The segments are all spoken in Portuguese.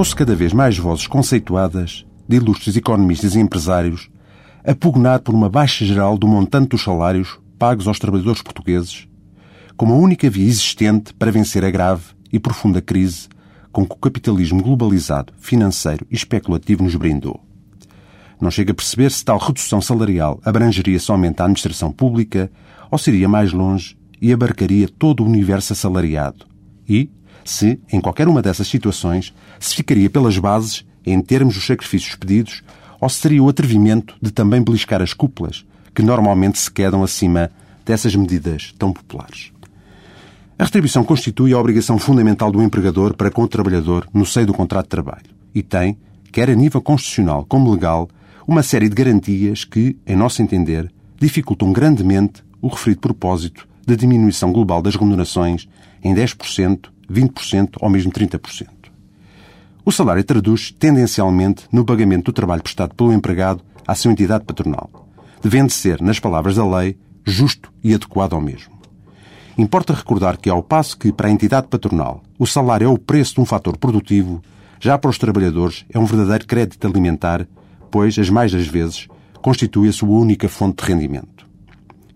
ouço cada vez mais vozes conceituadas de ilustres economistas e empresários a pugnar por uma baixa geral do montante dos salários pagos aos trabalhadores portugueses, como a única via existente para vencer a grave e profunda crise com que o capitalismo globalizado, financeiro e especulativo nos brindou. Não chega a perceber se tal redução salarial abrangeria somente a administração pública ou seria mais longe e abarcaria todo o universo assalariado. E, se, em qualquer uma dessas situações, se ficaria pelas bases em termos dos sacrifícios pedidos ou se teria o atrevimento de também beliscar as cúpulas, que normalmente se quedam acima dessas medidas tão populares. A retribuição constitui a obrigação fundamental do empregador para com o trabalhador no seio do contrato de trabalho e tem, quer a nível constitucional como legal, uma série de garantias que, em nosso entender, dificultam grandemente o referido propósito de diminuição global das remunerações em 10%, 20% ou mesmo 30%. O salário traduz tendencialmente no pagamento do trabalho prestado pelo empregado à sua entidade patronal, devendo ser, nas palavras da lei, justo e adequado ao mesmo. Importa recordar que, ao passo que, para a entidade patronal, o salário é o preço de um fator produtivo, já para os trabalhadores é um verdadeiro crédito alimentar, pois, as mais das vezes, constitui a sua única fonte de rendimento.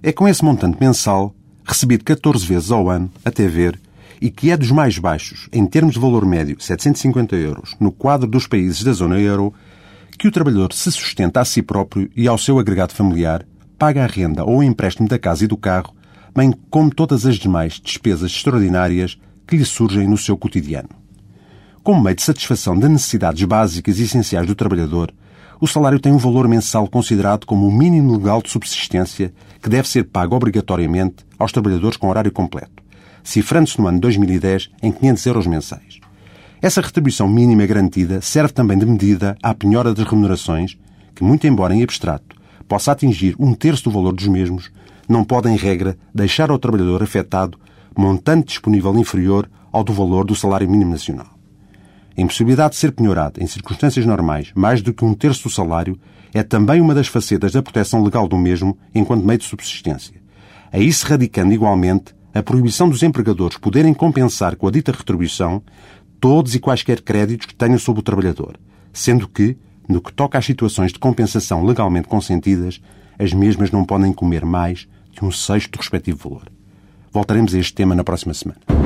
É com esse montante mensal, recebido 14 vezes ao ano, até ver, e que é dos mais baixos, em termos de valor médio, 750 euros, no quadro dos países da zona euro, que o trabalhador se sustenta a si próprio e ao seu agregado familiar, paga a renda ou o empréstimo da casa e do carro, bem como todas as demais despesas extraordinárias que lhe surgem no seu cotidiano. Como meio de satisfação de necessidades básicas e essenciais do trabalhador, o salário tem um valor mensal considerado como o mínimo legal de subsistência que deve ser pago obrigatoriamente aos trabalhadores com horário completo, cifrando-se no ano 2010 em 500 euros mensais. Essa retribuição mínima garantida serve também de medida à penhora das remunerações, que, muito embora em abstrato possa atingir um terço do valor dos mesmos, não pode, em regra, deixar ao trabalhador afetado montante disponível inferior ao do valor do salário mínimo nacional. A impossibilidade de ser penhorado em circunstâncias normais mais do que um terço do salário é também uma das facetas da proteção legal do mesmo enquanto meio de subsistência. Aí se radicando igualmente a proibição dos empregadores poderem compensar com a dita retribuição todos e quaisquer créditos que tenham sobre o trabalhador, sendo que, no que toca às situações de compensação legalmente consentidas, as mesmas não podem comer mais que um sexto do respectivo valor. Voltaremos a este tema na próxima semana.